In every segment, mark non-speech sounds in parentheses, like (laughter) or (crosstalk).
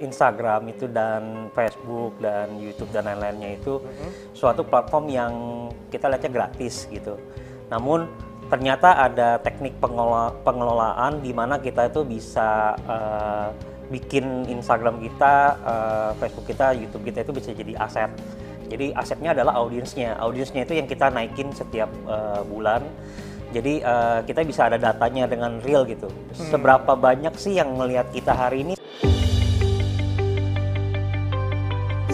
Instagram itu dan Facebook dan YouTube dan lain-lainnya itu suatu platform yang kita lihatnya gratis gitu. Namun ternyata ada teknik pengelola- pengelolaan di mana kita itu bisa eh, bikin Instagram kita, eh, Facebook kita, YouTube kita itu bisa jadi aset. Jadi asetnya adalah audiensnya. Audiensnya itu yang kita naikin setiap eh, bulan. Jadi eh, kita bisa ada datanya dengan real gitu. Seberapa banyak sih yang melihat kita hari ini?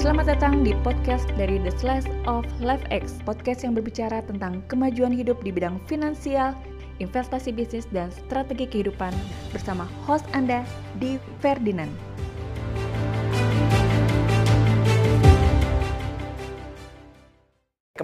Selamat datang di podcast dari The Slice of Life X, podcast yang berbicara tentang kemajuan hidup di bidang finansial, investasi bisnis, dan strategi kehidupan bersama host Anda, Di Ferdinand.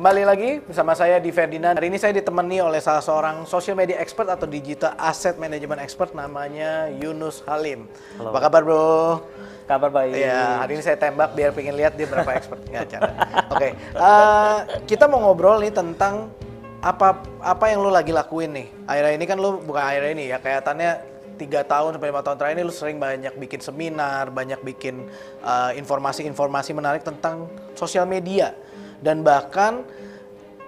Kembali lagi bersama saya di Ferdinand. Hari ini saya ditemani oleh salah seorang social media expert atau digital asset management expert namanya Yunus Halim. Halo. Apa kabar bro? Kabar baik. Iya, hari ini saya tembak biar pengen lihat dia berapa expert. Nggak, cara. Oke, eh, kita mau ngobrol nih tentang apa apa yang lo lagi lakuin nih. Akhirnya ini kan lo bukan akhirnya ini ya, kelihatannya tiga tahun sampai lima tahun terakhir ini lo sering banyak bikin seminar, banyak bikin eh, informasi-informasi menarik tentang sosial media dan bahkan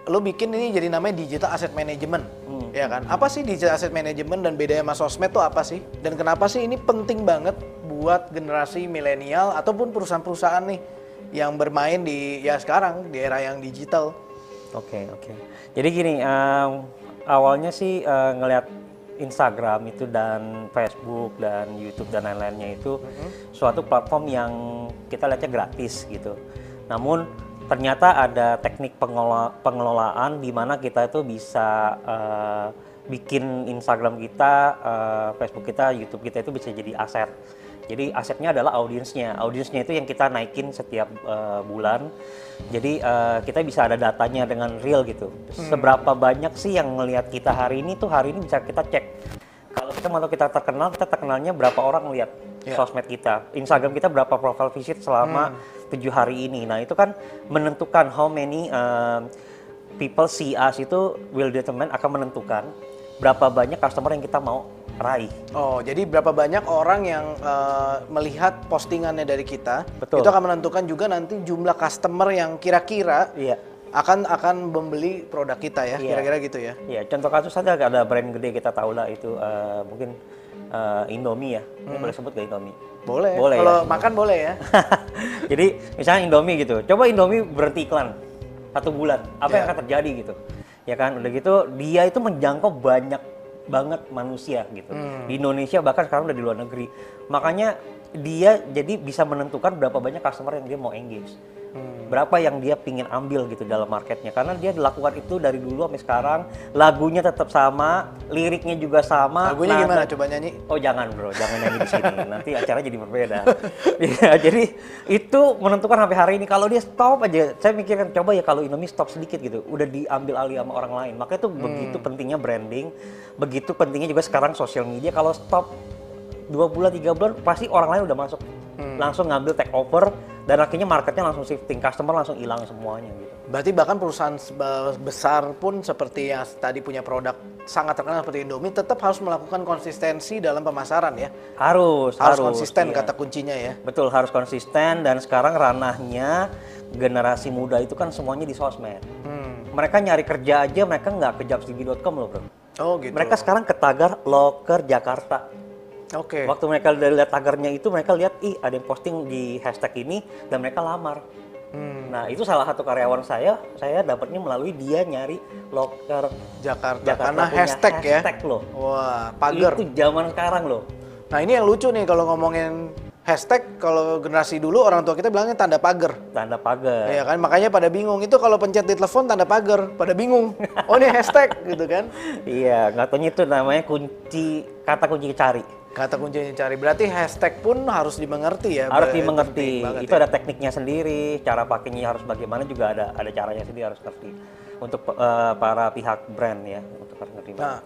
lo bikin ini jadi namanya digital asset management, ya kan? Apa sih digital asset management dan bedanya sama sosmed tuh apa sih? Dan kenapa sih ini penting banget buat generasi milenial ataupun perusahaan-perusahaan nih yang bermain di ya sekarang di era yang digital? Oke, oke. Jadi gini, em, awalnya sih eh, ngelihat Instagram itu dan Facebook dan YouTube dan lain-lainnya itu suatu platform yang kita lihatnya gratis gitu. Namun ternyata ada teknik pengelola- pengelolaan di mana kita itu bisa eh, bikin Instagram kita, eh, Facebook kita, YouTube kita itu bisa jadi aset. Jadi asetnya adalah audiensnya. Audiensnya itu yang kita naikin setiap eh, bulan. Jadi eh, kita bisa ada datanya dengan real gitu. Seberapa banyak sih yang melihat kita hari ini tuh hari ini bisa kita cek. Kita mau kita terkenal, kita terkenalnya berapa orang lihat Ya. sosmed kita, Instagram kita berapa profile visit selama tujuh hari ini. Nah itu kan menentukan how many um, people see us itu will determine akan menentukan berapa banyak customer yang kita mau raih. Oh, jadi berapa banyak orang yang eh, melihat postingannya dari kita, Betul. itu akan menentukan juga nanti jumlah customer yang kira-kira Iya. Akan akan membeli produk kita ya, Iya. kira-kira gitu ya. Ya, contoh kasus saja ada brand gede kita tahu lah itu eh, mungkin eh, Indomie ya. Ini boleh sebut gak Indomie? Boleh. Boleh Kalau ya. makan boleh ya. (laughs) Jadi misalnya Indomie gitu, coba Indomie berhenti iklan satu bulan, apa yang Ya. akan terjadi gitu? Ya kan, udah gitu dia itu menjangkau banyak banget manusia gitu Hmm. di Indonesia bahkan sekarang udah di luar negeri. Makanya dia jadi bisa menentukan berapa banyak customer yang dia mau engage, Hmm. berapa yang dia pingin ambil gitu dalam marketnya. Karena dia dilakukan itu dari dulu sampai sekarang, lagunya tetap sama, liriknya juga sama. Lagunya nada- gimana coba nyanyi? Oh jangan bro, jangan nyanyi di sini. (laughs) Nanti acara jadi berbeda. (laughs) Iya, jadi itu menentukan sampai hari ini. Kalau dia stop aja, saya mikirkan coba ya kalau Indomie stop sedikit gitu, udah diambil alih sama orang lain. Makanya itu begitu pentingnya branding, begitu pentingnya juga sekarang sosial media. Kalau stop dua bulan tiga bulan, pasti orang lain udah masuk, langsung ngambil take over dan akhirnya marketnya langsung shifting, customer langsung hilang semuanya gitu. Berarti bahkan perusahaan seba- besar pun seperti yang tadi punya produk sangat terkenal seperti Indomie tetap harus melakukan konsistensi dalam pemasaran ya. Harus, Harus, konsisten iya. kata kuncinya ya. Betul, harus konsisten dan sekarang ranahnya generasi muda itu kan semuanya di sosmed. Hmm. Mereka nyari kerja aja mereka nggak ke jobsdb.com loh bro. Oh gitu. Mereka sekarang ke tagar loker Jakarta. Oke. Waktu mereka lihat tagarnya itu mereka lihat ih ada yang posting di hashtag ini dan mereka lamar. Hmm. Nah itu salah satu karyawan saya, saya dapatnya melalui dia nyari loker Jakarta. Jakarta Karena punya hashtag, ya. hashtag loh. Wah, pagar. Itu zaman sekarang loh. Nah ini yang lucu nih kalau ngomongin hashtag kalau generasi dulu orang tua kita bilangnya tanda pagar. Tanda pagar. Iya kan makanya pada bingung itu kalau pencet di telepon tanda pagar pada bingung. Oh ini hashtag gitu kan. (laughs) Iya, nggak itu namanya kunci kata kunci cari. Kata kunci yang dicari. Berarti hashtag pun harus dimengerti ya. harus Ber- dimengerti. Itu ya. ada tekniknya sendiri, cara pakainya harus bagaimana juga ada ada caranya sendiri harus ngerti. Untuk eh, para pihak brand ya, untuk harus ngerti. Nah,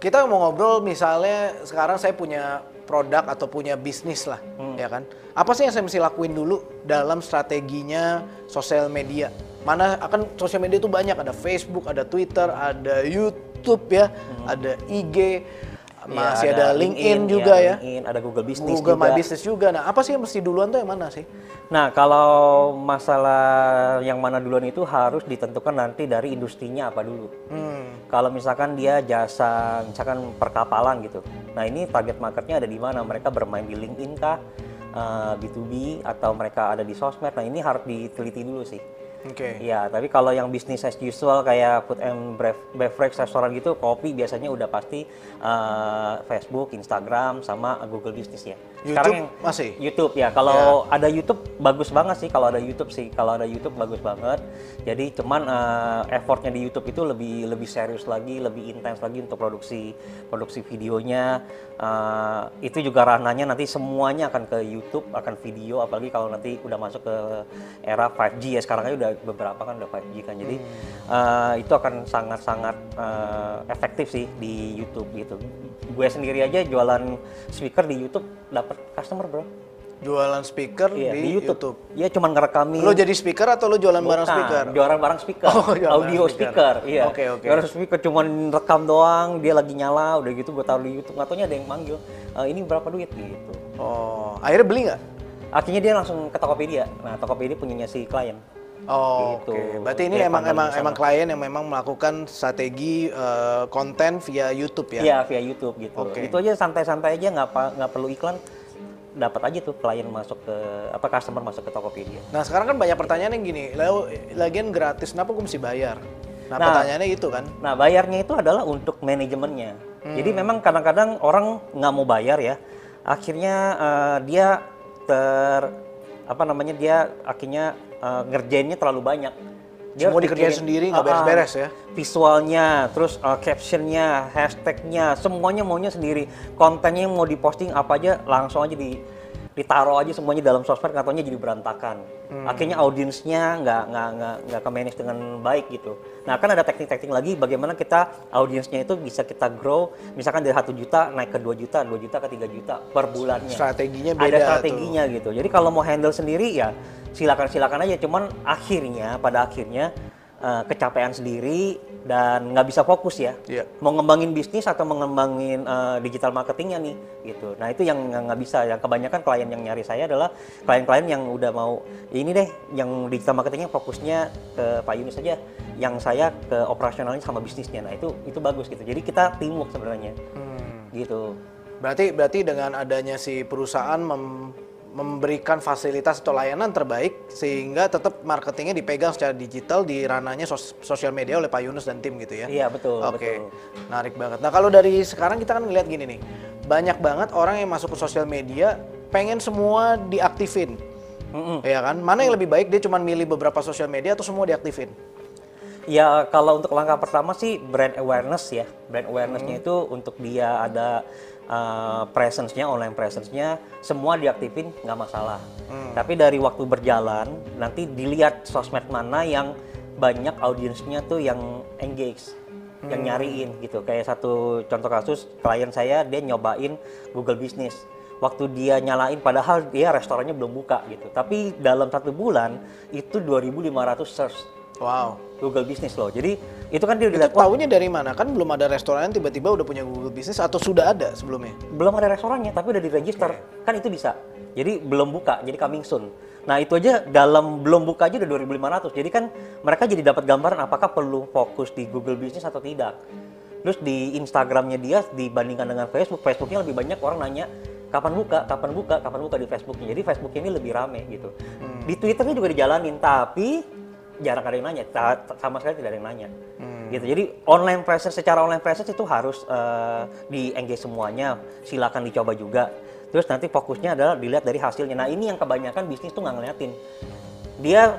kita mau ngobrol misalnya sekarang saya punya produk atau punya bisnis lah, Hmm. ya kan? Apa sih yang saya mesti lakuin dulu dalam strateginya sosial media? Mana akan sosial media itu banyak, ada Facebook, ada Twitter, ada YouTube ya, Hmm. ada IG. Masih Iya, ada, LinkedIn, juga iya, ya. LinkedIn, ada Google Business Google juga. My Business juga. Nah, apa sih yang mesti duluan tuh yang mana sih? Nah, kalau masalah yang mana duluan itu harus ditentukan nanti dari industrinya apa dulu. Hmm. Kalau misalkan dia jasa, misalkan perkapalan gitu. Nah, ini target marketnya ada di mana? Mereka bermain di LinkedIn kah? Eh, B2B atau mereka ada di sosmed? Nah, ini harus diteliti dulu sih. Oke. Iya, tapi kalau yang bisnis as usual kayak food and bev- beverage restoran gitu, kopi biasanya udah pasti eh, Facebook, Instagram, sama Google Business ya. YouTube masih? YouTube ya. Kalau ada YouTube bagus banget sih. Kalau ada YouTube sih, kalau ada YouTube bagus banget. Jadi cuman eh, effortnya di YouTube itu lebih lebih serius lagi, lebih intens lagi untuk produksi produksi videonya. Eh, itu juga ranahnya nanti semuanya akan ke YouTube, akan video. Apalagi kalau nanti udah masuk ke era 5G ya. Sekarang aja udah beberapa kan udah 5G kan. Jadi eh, itu akan sangat-sangat eh, efektif sih di YouTube gitu. Gue sendiri aja jualan speaker di YouTube dapat customer bro. Jualan speaker Iya, di, di YouTube. Iya cuma ngerekamin. Lo jadi speaker atau lo jualan barang speaker? Jualan barang speaker. (laughs) Oh, jualan Audio speaker. speaker. Iya. Oke, oke. Jualan speaker cuman rekam doang, dia lagi nyala, udah gitu gue taruh di YouTube. Nggak taunya ada yang manggil, "E, ini berapa duit gitu. Oh, akhirnya beli nggak? Akhirnya dia langsung ke Tokopedia. Nah, Tokopedia punyanya si klien. Oh, Gitu. oke. Berarti ini Dia emang emang emang klien yang memang melakukan strategi eh, konten via YouTube ya. Iya, via YouTube gitu. Oke. Itu aja santai-santai aja, nggak nggak perlu iklan. Dapat aja tuh klien masuk ke apa customer masuk ke Tokopedia. Nah sekarang kan banyak pertanyaan yang gini, lalu lagian gratis, kenapa gue mesti bayar? Nah, Nah. pertanyaannya itu kan. Nah, bayarnya itu adalah untuk manajemennya. Jadi memang kadang-kadang orang nggak mau bayar ya. Akhirnya eh, dia ter apa namanya dia akhirnya eh, ngerjainnya terlalu banyak. Semua harus dikerjain sendiri, nggak ah, ah, beres-beres ya? Visualnya, terus eh, captionnya, hashtagnya, semuanya maunya sendiri. Kontennya yang mau diposting apa aja langsung aja di ditaruh aja semuanya dalam sosmed katanya jadi berantakan. Hmm. Akhirnya audiensnya nggak nggak nggak nggak ke manage dengan baik gitu. Nah kan ada teknik-teknik lagi bagaimana kita audiensnya itu bisa kita grow, misalkan dari satu juta naik ke 2 juta, 2 juta ke 3 juta per bulannya. Strateginya beda Ada tuh. strateginya gitu. Jadi kalau mau handle sendiri ya silakan silakan aja. Cuman akhirnya pada akhirnya eh, kecapean sendiri dan nggak bisa fokus ya. Iya. Mau ngembangin bisnis atau mengembangin eh, digital marketingnya nih gitu. Nah itu yang nggak bisa. Yang kebanyakan klien yang nyari saya adalah klien-klien yang udah mau ini deh, yang digital marketingnya fokusnya ke Pak Yunus aja. Yang saya ke operasionalnya sama bisnisnya. Nah itu itu bagus gitu. Jadi kita teamwork sebenarnya Hmm. gitu. Berarti berarti dengan adanya si perusahaan mem- memberikan fasilitas atau layanan terbaik sehingga tetap marketingnya dipegang secara digital di ranahnya sos- sosial media oleh Pak Yunus dan tim gitu ya. Iya betul. Oke, betul. menarik banget. Nah kalau dari sekarang kita kan ngeliat gini nih, banyak banget orang yang masuk ke sosial media pengen semua diaktifin, Mm-mm. ya kan? Mana yang lebih baik dia cuma milih beberapa sosial media atau semua diaktifin? Ya kalau untuk langkah pertama sih brand awareness ya. Brand awarenessnya itu untuk dia ada uh, presence-nya, online presence-nya, semua diaktifin nggak masalah. Tapi dari waktu berjalan, nanti dilihat sosmed mana yang banyak audiensnya tuh yang engage, yang nyariin gitu. Kayak satu contoh kasus klien saya dia nyobain Google Business. Waktu dia nyalain padahal dia restorannya belum buka gitu. Tapi dalam satu bulan itu 2.500 search Wow. Google Business loh. Jadi itu kan dia udah Itu lihat, wah, tahunya dari mana? Kan belum ada restoran tiba-tiba udah punya Google Business atau sudah ada sebelumnya? belum ada restorannya tapi udah diregister. Kan itu bisa. Jadi belum buka, jadi coming soon. Nah itu aja dalam belum buka aja udah 2.500. Jadi kan mereka jadi dapat gambaran apakah perlu fokus di Google Business atau tidak. Terus di Instagramnya dia dibandingkan dengan Facebook, Facebooknya lebih banyak orang nanya kapan buka, kapan buka, kapan buka di Facebooknya. Jadi Facebooknya ini lebih rame gitu. Di Twitternya juga dijalanin, tapi jarang ada yang nanya, sama sekali tidak ada yang nanya. Gitu. Jadi online presence secara online presence itu harus eh, di engage semuanya. Silakan dicoba juga. Terus nanti fokusnya adalah dilihat dari hasilnya. Nah ini yang kebanyakan bisnis tuh nggak ngeliatin. Dia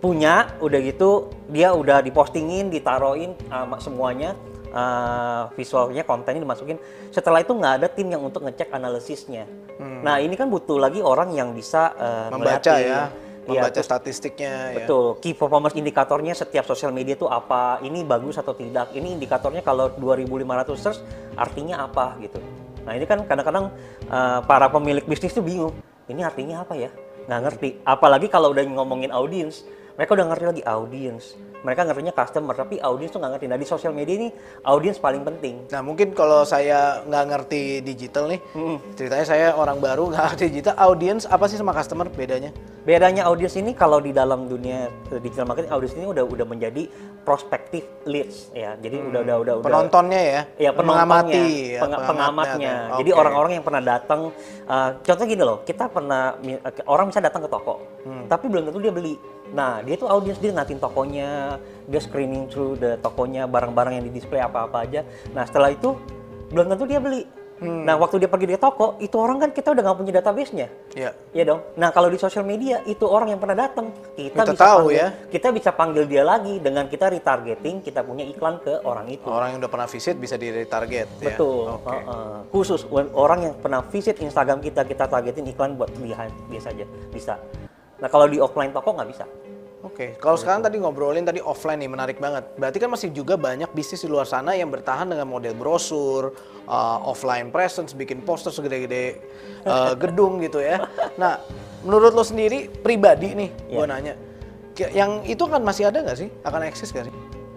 punya, udah gitu dia udah dipostingin, ditaruhin uh, semuanya uh, visualnya, kontennya dimasukin. Setelah itu nggak ada tim yang untuk ngecek analisisnya. Nah ini kan butuh lagi orang yang bisa uh, Membaca ngeliatin. ya, membaca terus statistiknya ya. Betul, key performance indikatornya setiap sosial media itu apa, ini bagus atau tidak, ini indikatornya kalau 2500 search artinya apa gitu. Nah ini kan kadang-kadang uh, para pemilik bisnis tuh bingung, ini artinya apa ya? Nggak ngerti, apalagi kalau udah ngomongin audience, mereka udah ngerti lagi audience, mereka ngertinya customer, tapi audiens tuh nggak ngerti. Nah di sosial media ini audiens paling penting. Nah mungkin kalau saya nggak ngerti digital nih, ceritanya saya orang baru nggak ngerti digital, audience apa sih sama customer bedanya? Bedanya audiens ini kalau di dalam dunia eh, digital marketing, audiens ini udah udah menjadi prospektif leads ya. Jadi udah udah udah udah Penontonnya ya? Ya penontonnya, Mengamati, ya, peng- pengamatnya. kan? Jadi Oke. orang-orang yang pernah datang, uh, contoh gini loh, kita pernah orang bisa datang ke toko, Hmm. tapi belum tentu dia beli. Nah dia tuh audiens dia ngatin tokonya, dia screening through the tokonya, barang-barang yang di display apa-apa aja. Nah setelah itu belum tentu dia beli. Hmm. Nah waktu dia pergi ke toko, itu orang kan kita udah nggak punya database-nya. Ya. Iya dong. Nah kalau di sosial media itu orang yang pernah datang, kita, Kita bisa tahu panggil, ya. Kita bisa panggil dia lagi dengan kita retargeting, kita punya iklan ke orang itu. Orang yang udah pernah visit bisa di target ya? Betul. Oke. Heeh. Khusus orang yang pernah visit Instagram kita, kita targetin iklan buat dia, dia saja bisa. Nah kalau di offline toko nggak bisa. Oke, kalau sekarang tadi ngobrolin tadi offline nih menarik banget. Berarti kan masih juga banyak bisnis di luar sana yang bertahan dengan model brosur, uh, offline presence, bikin poster segede-gede uh, (laughs) gedung gitu ya. Nah, menurut lo sendiri pribadi nih, gue Iya. nanya, yang itu kan masih ada nggak sih? Akan eksis nggak sih?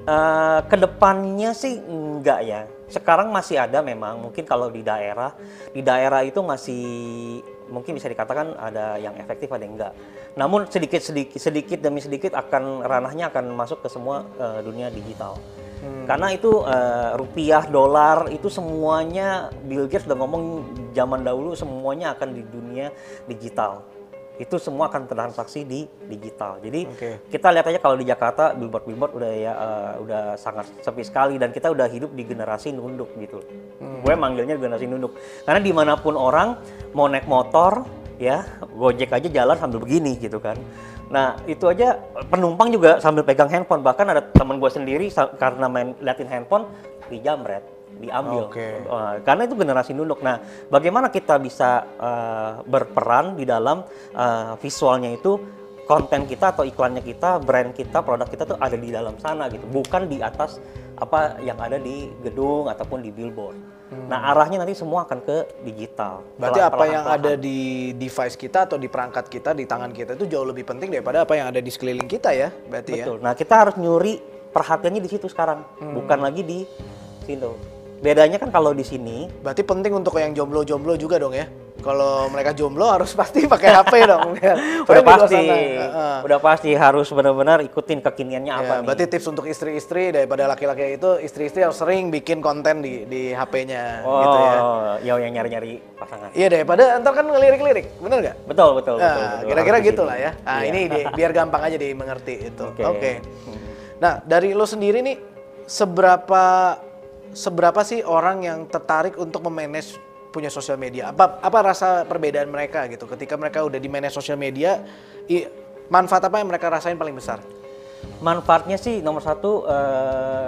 Eh, ke depannya sih enggak ya. Sekarang masih ada memang. Mungkin kalau di daerah, di daerah itu masih mungkin bisa dikatakan ada yang efektif ada yang enggak. Namun sedikit sedikit sedikit demi sedikit akan ranahnya akan masuk ke semua eh, dunia digital. Karena itu eh, rupiah, dolar itu semuanya Bill Gates udah ngomong zaman dahulu semuanya akan di dunia digital. Itu semua akan transaksi di digital. Jadi Oke. kita lihat aja kalau di Jakarta billboard billboard udah ya eh, udah sangat sepi sekali dan kita udah hidup di generasi nunduk gitu. Gue manggilnya generasi nunduk karena di mana pun orang mau naik motor ya gojek aja jalan sambil begini gitu kan. Nah itu aja penumpang juga sambil pegang handphone bahkan ada teman gue sendiri karena main liatin handphone dijamret diambil Oke. Uh, karena itu generasi nunduk. Nah, bagaimana kita bisa uh, berperan di dalam uh, visualnya itu konten kita atau iklannya kita, brand kita, produk kita tuh ada di dalam sana gitu, bukan di atas apa yang ada di gedung ataupun di billboard. Nah, arahnya nanti semua akan ke digital. Hmm. Berarti Pelan- apa pelan- yang pelan. ada di device kita atau di perangkat kita, di tangan kita itu jauh lebih penting daripada apa yang ada di sekeliling kita ya, berarti ya? Betul. Nah, kita harus nyuri perhatiannya di situ sekarang, Hmm. bukan lagi di situ. Bedanya kan kalau di sini Berarti penting untuk yang jomblo-jomblo juga dong ya. Kalau mereka jomblo harus pasti pakai HP dong. (laughs) udah pasti, heeh. udah pasti harus benar-benar ikutin kekiniannya apa Ya, nih. berarti tips untuk istri-istri daripada laki-laki itu istri-istri harus sering bikin konten di di HP-nya oh, gitu ya. ya yang nyari-nyari pasangan. Iya daripada ntar kan ngelirik-lirik, bener nggak? Betul, betul, betul. Nah, betul. kira-kira Harus gitu begitu. lah ya. Nah, Iya. ini di- biar gampang aja dimengerti itu. Oke. Oke. Nah, dari lo sendiri nih seberapa seberapa sih orang yang tertarik untuk memanage punya sosial media? Apa apa rasa perbedaan mereka gitu ketika mereka udah di manage sosial media? i- manfaat apa yang mereka rasain paling besar? Manfaatnya sih nomor satu eh,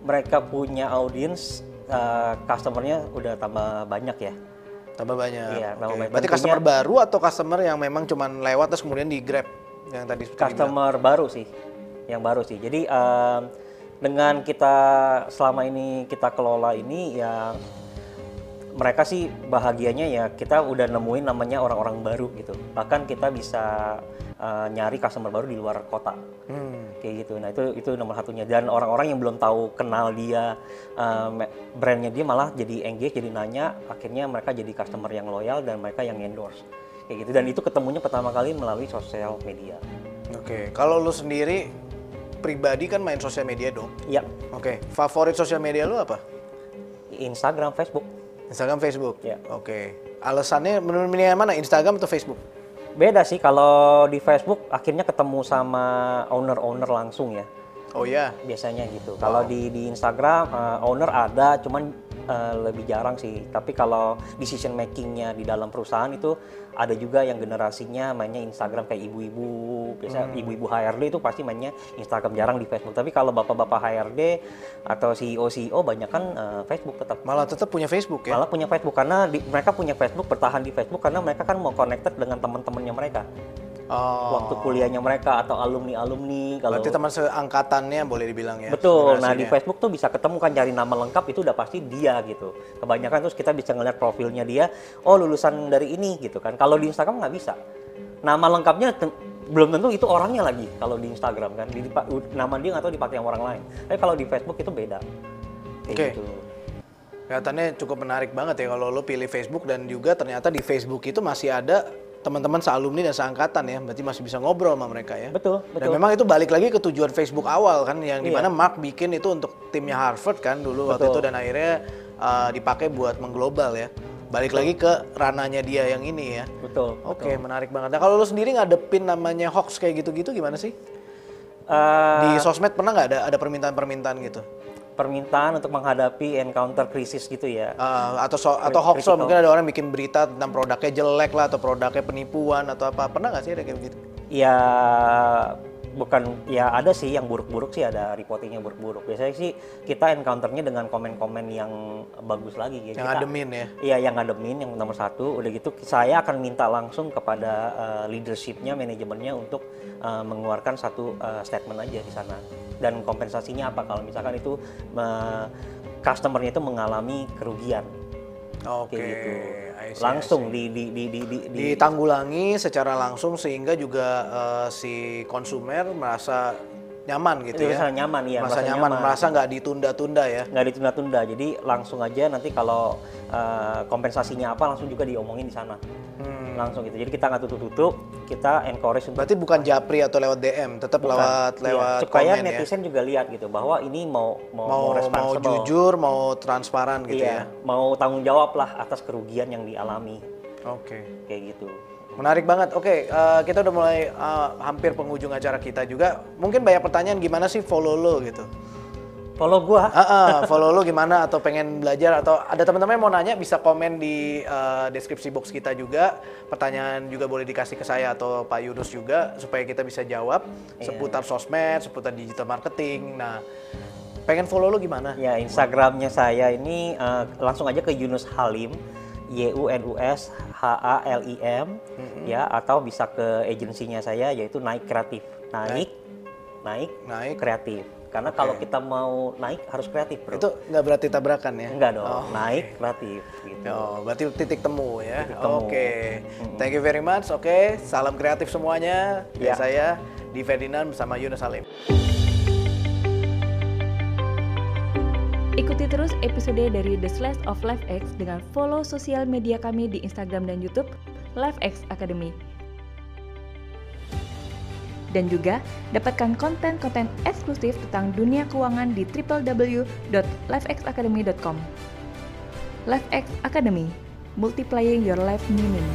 mereka punya audiens, eh, customernya udah tambah banyak ya. Tambah banyak. Iya, tambah Oke. banyak. Berarti Tentunya- customer baru atau customer yang memang cuman lewat terus kemudian di grab yang tadi dibilang? Customer baru sih, yang baru sih. Jadi em, dengan kita selama ini kita kelola ini ya mereka sih bahagianya ya kita udah nemuin namanya orang-orang baru gitu. Bahkan kita bisa eh, nyari customer baru di luar kota. Hmm. kayak gitu. Nah itu itu nomor satunya. Dan orang-orang yang belum tahu kenal dia, me- brandnya dia malah jadi engage, jadi nanya. Akhirnya mereka jadi customer yang loyal dan mereka yang endorse kayak gitu. Dan itu ketemunya pertama kali melalui sosial media. Oke, kalau lu sendiri pribadi kan main sosial media dong. Ya, Oke, favorit sosial media lu apa? Instagram, Facebook. Instagram, Facebook. Ya. Oke. Alasannya menurut yang mana? Instagram atau Facebook? Beda sih kalau di Facebook akhirnya ketemu sama owner-owner langsung ya. Oh iya. biasanya gitu. Kalau di di Instagram eh, owner ada, cuman eh, lebih jarang sih. Tapi kalau decision makingnya di dalam perusahaan itu ada juga yang generasinya mainnya Instagram kayak ibu-ibu, biasa ibu-ibu HRD itu pasti mainnya Instagram jarang di Facebook. Tapi kalau bapak-bapak HRD atau CEO CEO banyak kan eh, Facebook tetap. Malah tetap punya Facebook ya? Malah punya Facebook karena di- mereka punya Facebook bertahan di Facebook karena mereka kan mau connected dengan teman-temannya mereka. Oh. Waktu kuliahnya mereka atau alumni-alumni kalau Berarti teman seangkatannya boleh dibilang ya? Betul. Nah di generasinya. Facebook tuh bisa ketemu kan cari nama lengkap itu udah pasti dia gitu. Kebanyakan terus kita bisa ngeliat profilnya dia, oh lulusan dari ini gitu kan. Kalau di Instagram nggak bisa. Nama lengkapnya belum tentu itu orangnya lagi kalau di Instagram kan di, nama dia nggak tahu dipakai sama orang lain tapi kalau di Facebook itu beda Oke. gitu Kelihatannya cukup menarik banget ya kalau lo pilih Facebook dan juga ternyata di Facebook itu masih ada teman-teman sealumni dan seangkatan ya, berarti masih bisa ngobrol sama mereka ya. betul Dan betul memang itu balik lagi ke tujuan Facebook awal kan, yang Iya. di mana Mark bikin itu untuk timnya Harvard kan dulu waktu itu Betul. dan akhirnya uh, dipakai buat mengglobal ya. Balik lagi ke rananya dia yang ini ya. betul Oke, menarik banget. Nah kalau lo sendiri ngadepin namanya hoax kayak gitu-gitu gimana sih? Eh, Di sosmed pernah nggak ada ada permintaan-permintaan gitu? Permintaan untuk menghadapi encounter krisis gitu ya? Uh, atau so- atau hoax lah, mungkin ada orang bikin berita tentang produknya jelek lah atau produknya penipuan atau apa. Pernah nggak sih ada kayak gitu? ya bukan ya ada sih yang buruk-buruk sih ada reportingnya buruk-buruk. Biasanya sih kita encounternya dengan komen-komen yang bagus lagi ya. Yang Kita- ademin ya? Iya yang ngademin yang nomor satu udah gitu. Saya akan minta langsung kepada uh, leadershipnya manajemennya untuk uh, mengeluarkan satu uh, statement aja di sana. Dan kompensasinya apa? Kalau misalkan itu uh, customernya itu mengalami kerugian Oke, kayak gitu. See, langsung di di di, di, di- ditanggulangi secara langsung sehingga juga uh, si konsumer merasa nyaman gitu itu ya. merasa nyaman ya merasa nyaman, merasa nggak ditunda-tunda ya. nggak ditunda-tunda jadi langsung aja nanti kalau uh, kompensasinya apa langsung juga diomongin di sana Hmm. langsung gitu jadi kita nggak tutup-tutup kita encourage untuk Berarti bukan japri atau lewat DM, tetap Bukan. lewat Iya, lewat supaya komen ya. netizen juga lihat gitu bahwa ini mau mau Mau mau responsible. jujur, mau transparan gitu iya, ya. mau tanggung jawab lah atas kerugian yang dialami Oke. kayak gitu Menarik banget. Oke, eh, kita udah mulai eh, hampir penghujung acara kita juga. Mungkin banyak pertanyaan gimana sih follow lo gitu. follow gua Ah, ah, follow lo gimana atau pengen belajar atau ada teman-teman yang mau nanya bisa komen di eh, deskripsi box kita juga. Pertanyaan juga boleh dikasih ke saya atau Pak Yunus juga supaya kita bisa jawab Iya. seputar sosmed, seputar digital marketing. Nah, pengen follow lo gimana? ya Instagramnya saya ini eh, langsung aja ke Yunus Halim Y U N U S H A L I M ya atau bisa ke agensinya saya yaitu Naik Kreatif Naik Naik Naik. Kreatif karena kalau kita mau naik harus kreatif bro Itu nggak berarti tabrakan ya? enggak dong Oh. naik kreatif gitu Oh, berarti titik temu ya. Titik temu. Oke. Thank you very much. Oke, salam kreatif semuanya. Ya. Ya. saya di Ferdinand bersama Yunus Salim. Ikuti terus episode dari The Slash of LifeX dengan follow sosial media kami di Instagram dan YouTube LifeX Academy. Dan juga dapatkan konten-konten eksklusif tentang dunia keuangan di www.lifexacademy.com. LifeX Academy, multiplying your life meaning.